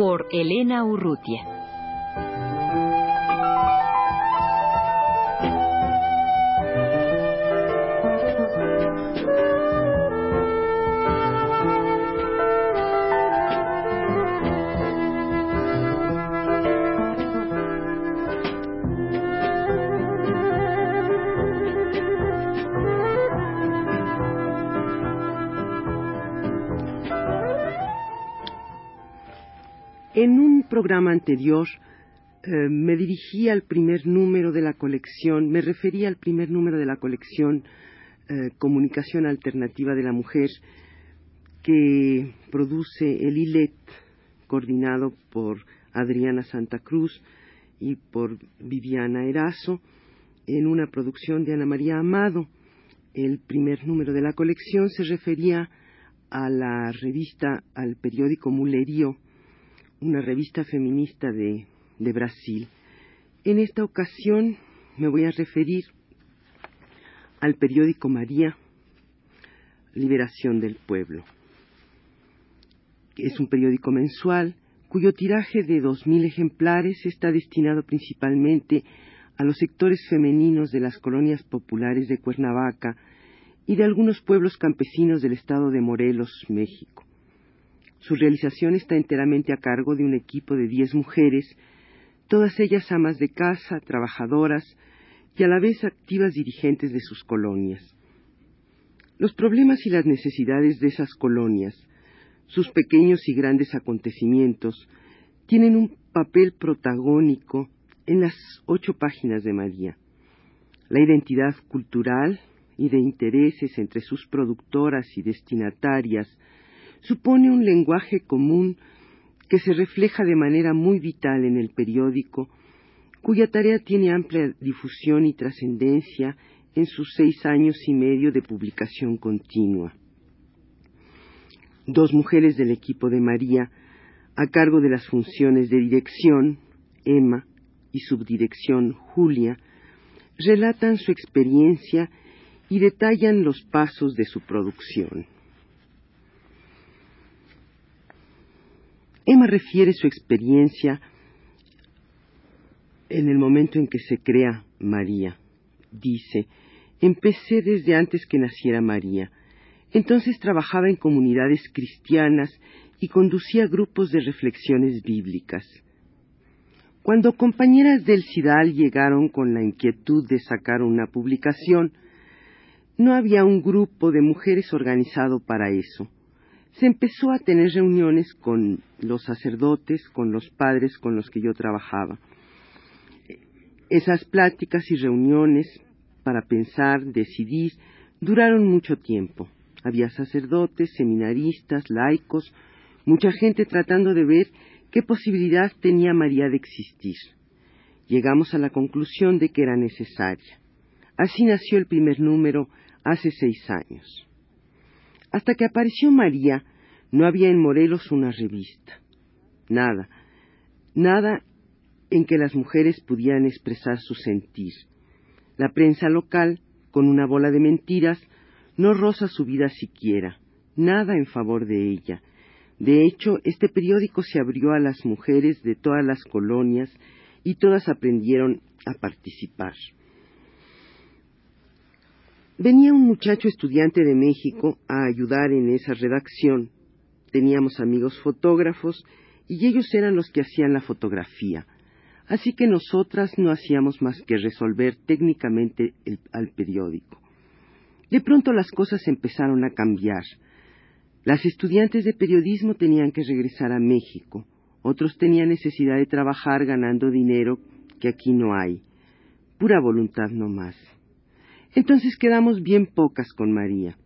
Por Elena Urrutia. En un programa anterior eh, me dirigí al primer número de la colección, me refería al primer número de la colección eh, Comunicación Alternativa de la Mujer que produce el ILET, coordinado por Adriana Santa Cruz y por Viviana Erazo, en una producción de Ana María Amado. El primer número de la colección se refería a la revista, al periódico Mulerío, una revista feminista de, Brasil. En esta ocasión me voy a referir al periódico María, Liberación del Pueblo. Es un periódico mensual cuyo tiraje de dos mil ejemplares está destinado principalmente a los sectores femeninos de las colonias populares de Cuernavaca y de algunos pueblos campesinos del estado de Morelos, México. Su realización está enteramente a cargo de un equipo de diez mujeres, todas ellas amas de casa, trabajadoras y a la vez activas dirigentes de sus colonias. Los problemas y las necesidades de esas colonias, sus pequeños y grandes acontecimientos, tienen un papel protagónico en las ocho páginas de María. La identidad cultural y de intereses entre sus productoras y destinatarias, supone un lenguaje común que se refleja de manera muy vital en el periódico, cuya tarea tiene amplia difusión y trascendencia en sus seis años y medio de publicación continua. Dos mujeres del equipo de María, a cargo de las funciones de dirección, Emma, y subdirección, Julia, relatan su experiencia y detallan los pasos de su producción. Emma refiere su experiencia en el momento en que se crea María. Dice, empecé desde antes que naciera María. Entonces trabajaba en comunidades cristianas y conducía grupos de reflexiones bíblicas. Cuando compañeras del SIDAL llegaron con la inquietud de sacar una publicación, no había un grupo de mujeres organizado para eso se empezó a tener reuniones con los sacerdotes, con los padres con los que yo trabajaba. Esas pláticas y reuniones para pensar, decidir, duraron mucho tiempo. Había sacerdotes, seminaristas, laicos, mucha gente tratando de ver qué posibilidad tenía María de existir. Llegamos a la conclusión de que era necesaria. Así nació el primer número hace seis años. Hasta que apareció María, no había en Morelos una revista. Nada. Nada en que las mujeres pudieran expresar su sentir. La prensa local, con una bola de mentiras, no roza su vida siquiera, nada en favor de ella. De hecho, este periódico se abrió a las mujeres de todas las colonias y todas aprendieron a participar. Venía un muchacho estudiante de México a ayudar en esa redacción. Teníamos amigos fotógrafos y ellos eran los que hacían la fotografía. Así que nosotras no hacíamos más que resolver técnicamente al periódico. De pronto las cosas empezaron a cambiar. Las estudiantes de periodismo tenían que regresar a México. Otros tenían necesidad de trabajar ganando dinero que aquí no hay. Pura voluntad no más. Entonces quedamos bien pocas con María.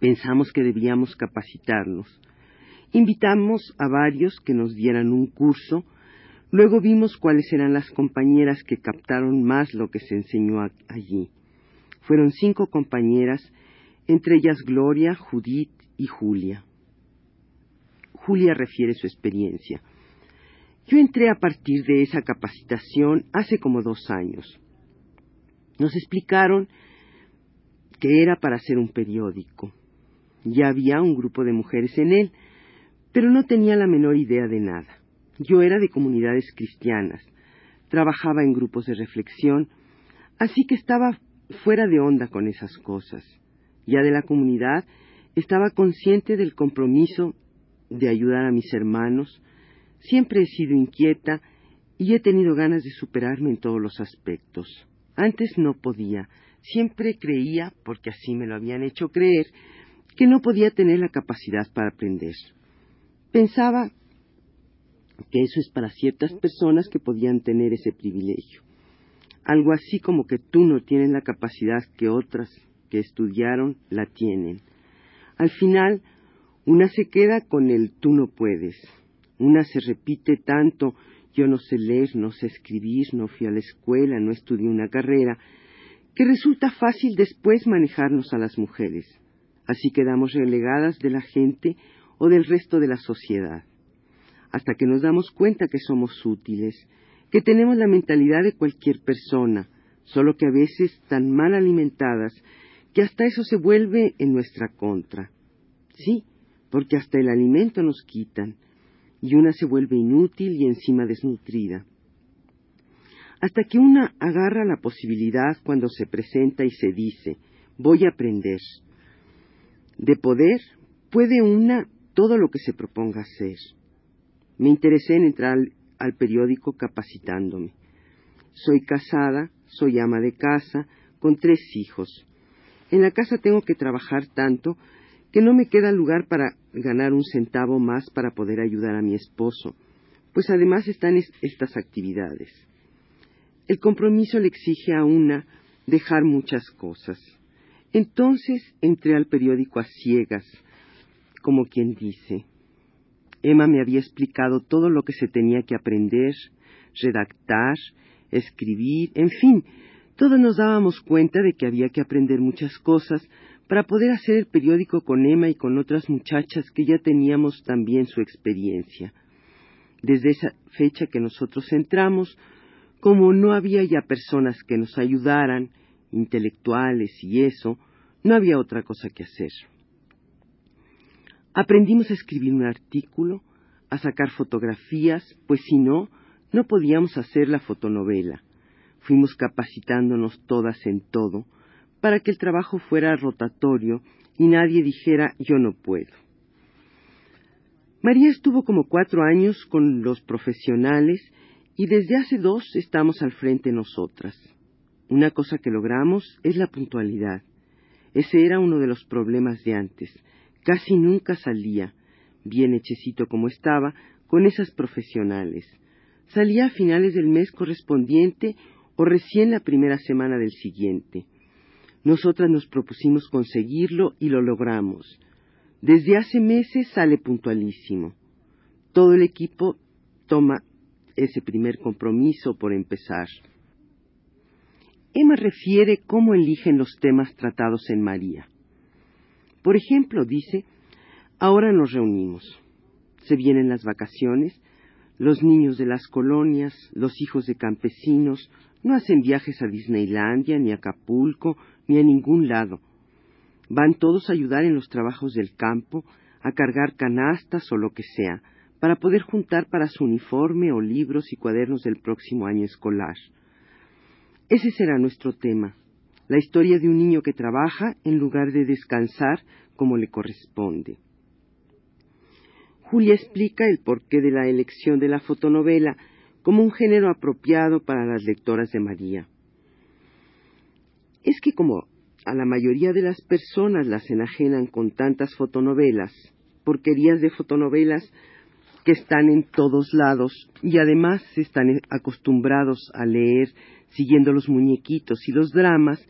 Pensamos que debíamos capacitarnos. Invitamos a varios que nos dieran un curso, luego vimos cuáles eran las compañeras que captaron más lo que se enseñó allí. Fueron cinco compañeras, entre ellas Gloria, Judith y Julia. Julia refiere su experiencia. Yo entré a partir de esa capacitación hace como dos años. Nos explicaron que era para hacer un periódico. Ya había un grupo de mujeres en él, pero no tenía la menor idea de nada. Yo era de comunidades cristianas, trabajaba en grupos de reflexión, así que estaba fuera de onda con esas cosas. Ya de la comunidad estaba consciente del compromiso de ayudar a mis hermanos, siempre he sido inquieta y he tenido ganas de superarme en todos los aspectos. Antes no podía, siempre creía, porque así me lo habían hecho creer, que no podía tener la capacidad para aprender. Pensaba que eso es para ciertas personas que podían tener ese privilegio. Algo así como que tú no tienes la capacidad que otras que estudiaron la tienen. Al final, una se queda con el tú no puedes. Una se repite tanto yo no sé leer, no sé escribir, no fui a la escuela, no estudié una carrera, que resulta fácil después manejarnos a las mujeres. Así quedamos relegadas de la gente o del resto de la sociedad, hasta que nos damos cuenta que somos útiles, que tenemos la mentalidad de cualquier persona, solo que a veces tan mal alimentadas que hasta eso se vuelve en nuestra contra. Sí, porque hasta el alimento nos quitan, y una se vuelve inútil y encima desnutrida. Hasta que una agarra la posibilidad cuando se presenta y se dice, voy a aprender. De poder puede una todo lo que se proponga hacer. Me interesé en entrar al, periódico capacitándome. Soy casada, soy ama de casa, con tres hijos. En la casa tengo que trabajar tanto que no me queda lugar para ganar un centavo más para poder ayudar a mi esposo, pues además están estas actividades. El compromiso le exige a una dejar muchas cosas. Entonces entré al periódico a ciegas, como quien dice. Emma me había explicado todo lo que se tenía que aprender, redactar, escribir, en fin, todos nos dábamos cuenta de que había que aprender muchas cosas para poder hacer el periódico con Emma y con otras muchachas que ya teníamos también su experiencia. Desde esa fecha que nosotros entramos, como no había ya personas que nos ayudaran, intelectuales y eso, no había otra cosa que hacer. Aprendimos a escribir un artículo, a sacar fotografías, pues si no, no podíamos hacer la fotonovela. Fuimos capacitándonos todas en todo, para que el trabajo fuera rotatorio y nadie dijera yo no puedo. María estuvo como cuatro años con los profesionales y desde hace dos estamos al frente nosotras. Una cosa que logramos es la puntualidad. Ese era uno de los problemas de antes. Casi nunca salía, bien hechecito como estaba, con esas profesionales. Salía a finales del mes correspondiente o recién la primera semana del siguiente. Nosotras nos propusimos conseguirlo y lo logramos. Desde hace meses sale puntualísimo. Todo el equipo toma ese primer compromiso por empezar. Emma refiere cómo eligen los temas tratados en María. Por ejemplo, dice, ahora nos reunimos. Se vienen las vacaciones, los niños de las colonias, los hijos de campesinos, no hacen viajes a Disneylandia, ni a Acapulco, ni a ningún lado. Van todos a ayudar en los trabajos del campo, a cargar canastas o lo que sea, para poder juntar para su uniforme o libros y cuadernos del próximo año escolar. Ese será nuestro tema, la historia de un niño que trabaja en lugar de descansar como le corresponde. Julia explica el porqué de la elección de la fotonovela como un género apropiado para las lectoras de María es que como a la mayoría de las personas las enajenan con tantas fotonovelas, porquerías de fotonovelas que están en todos lados y además están acostumbrados a leer siguiendo los muñequitos y los dramas,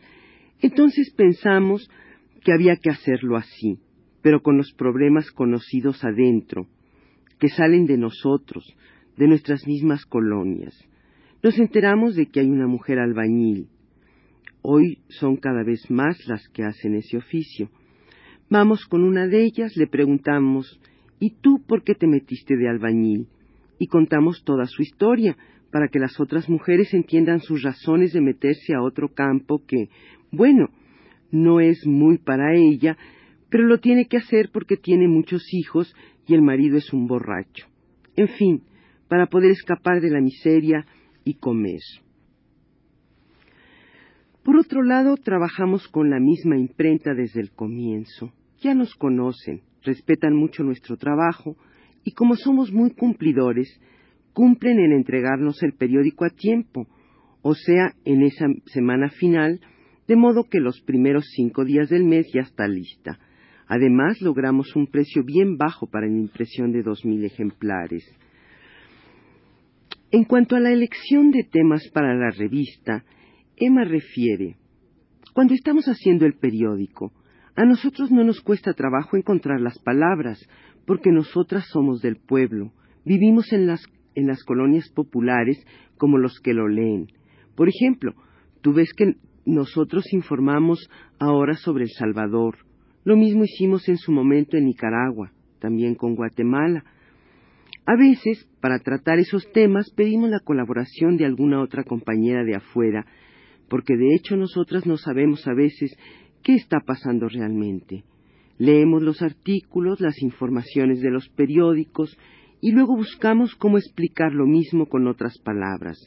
entonces pensamos que había que hacerlo así, pero con los problemas conocidos adentro, que salen de nosotros, de nuestras mismas colonias. Nos enteramos de que hay una mujer albañil. Hoy son cada vez más las que hacen ese oficio. Vamos con una de ellas, le preguntamos ¿Y tú por qué te metiste de albañil? Y contamos toda su historia, para que las otras mujeres entiendan sus razones de meterse a otro campo que, bueno, no es muy para ella, pero lo tiene que hacer porque tiene muchos hijos y el marido es un borracho. En fin, para poder escapar de la miseria y comer. Por otro lado, trabajamos con la misma imprenta desde el comienzo. Ya nos conocen, respetan mucho nuestro trabajo y como somos muy cumplidores, cumplen en entregarnos el periódico a tiempo, o sea, en esa semana final, de modo que los primeros cinco días del mes ya está lista. Además, logramos un precio bien bajo para la impresión de dos mil ejemplares. En cuanto a la elección de temas para la revista, Emma refiere, cuando estamos haciendo el periódico, a nosotros no nos cuesta trabajo encontrar las palabras, porque nosotras somos del pueblo, vivimos en las, en las colonias populares como los que lo leen. Por ejemplo, tú ves que nosotros informamos ahora sobre El Salvador. Lo mismo hicimos en su momento en Nicaragua, también con Guatemala. A veces, para tratar esos temas, pedimos la colaboración de alguna otra compañera de afuera, porque de hecho nosotras no sabemos a veces ¿Qué está pasando realmente? Leemos los artículos, las informaciones de los periódicos y luego buscamos cómo explicar lo mismo con otras palabras.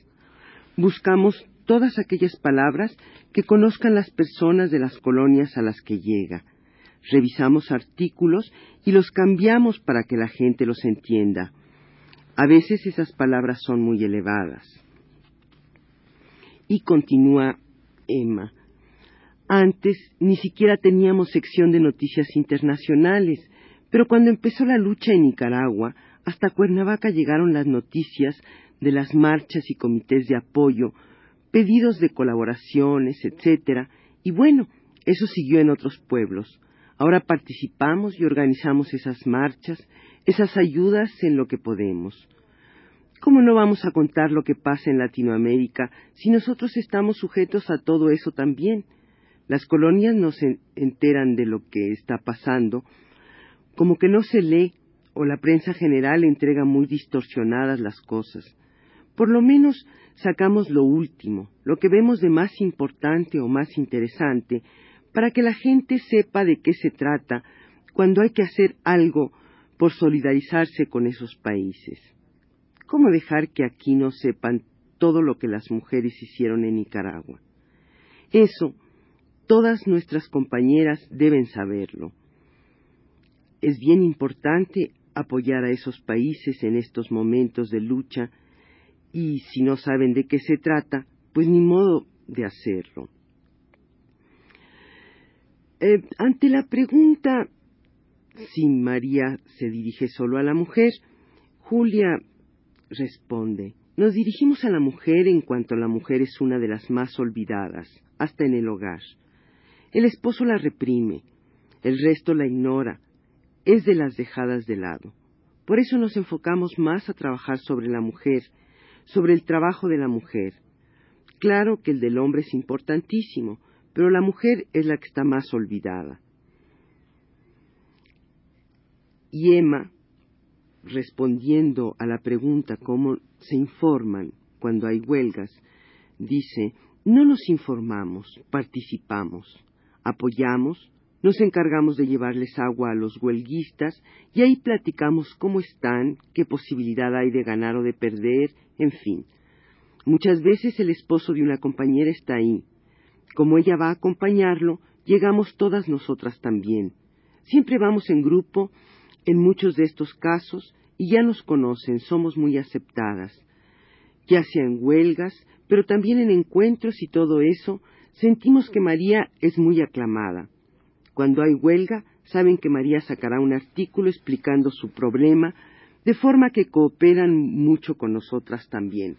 Buscamos todas aquellas palabras que conozcan las personas de las colonias a las que llega. Revisamos artículos y los cambiamos para que la gente los entienda. A veces esas palabras son muy elevadas. Y continúa Emma. Antes ni siquiera teníamos sección de noticias internacionales, pero cuando empezó la lucha en Nicaragua, hasta Cuernavaca llegaron las noticias de las marchas y comités de apoyo, pedidos de colaboraciones, etcétera, y bueno, eso siguió en otros pueblos. Ahora participamos y organizamos esas marchas, esas ayudas en lo que podemos. ¿Cómo no vamos a contar lo que pasa en Latinoamérica si nosotros estamos sujetos a todo eso también? Las colonias no se enteran de lo que está pasando, como que no se lee o la prensa general entrega muy distorsionadas las cosas. Por lo menos sacamos lo último, lo que vemos de más importante o más interesante, para que la gente sepa de qué se trata cuando hay que hacer algo por solidarizarse con esos países. ¿Cómo dejar que aquí no sepan todo lo que las mujeres hicieron en Nicaragua? Eso Todas nuestras compañeras deben saberlo. Es bien importante apoyar a esos países en estos momentos de lucha y si no saben de qué se trata, pues ni modo de hacerlo. Eh, ante la pregunta si María se dirige solo a la mujer, Julia responde, nos dirigimos a la mujer en cuanto la mujer es una de las más olvidadas, hasta en el hogar. El esposo la reprime, el resto la ignora, es de las dejadas de lado. Por eso nos enfocamos más a trabajar sobre la mujer, sobre el trabajo de la mujer. Claro que el del hombre es importantísimo, pero la mujer es la que está más olvidada. Y Emma, respondiendo a la pregunta cómo se informan cuando hay huelgas, dice, no nos informamos, participamos apoyamos, nos encargamos de llevarles agua a los huelguistas y ahí platicamos cómo están, qué posibilidad hay de ganar o de perder, en fin. Muchas veces el esposo de una compañera está ahí. Como ella va a acompañarlo, llegamos todas nosotras también. Siempre vamos en grupo en muchos de estos casos y ya nos conocen, somos muy aceptadas. Ya sea en huelgas, pero también en encuentros y todo eso, sentimos que María es muy aclamada. Cuando hay huelga, saben que María sacará un artículo explicando su problema, de forma que cooperan mucho con nosotras también.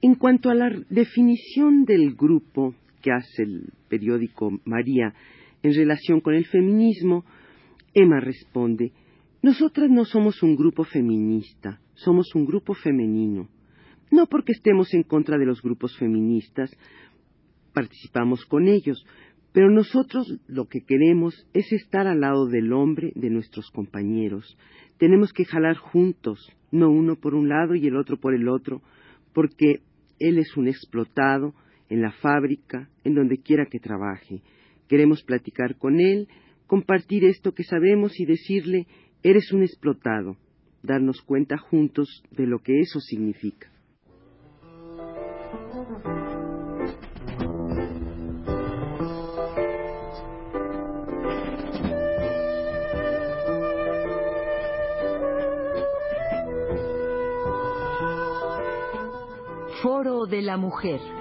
En cuanto a la definición del grupo que hace el periódico María, en relación con el feminismo, Emma responde, nosotras no somos un grupo feminista, somos un grupo femenino. No porque estemos en contra de los grupos feministas, participamos con ellos, pero nosotros lo que queremos es estar al lado del hombre, de nuestros compañeros. Tenemos que jalar juntos, no uno por un lado y el otro por el otro, porque él es un explotado en la fábrica, en donde quiera que trabaje. Queremos platicar con él, compartir esto que sabemos y decirle, eres un explotado, darnos cuenta juntos de lo que eso significa. Foro de la Mujer.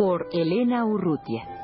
Por Elena Urrutia.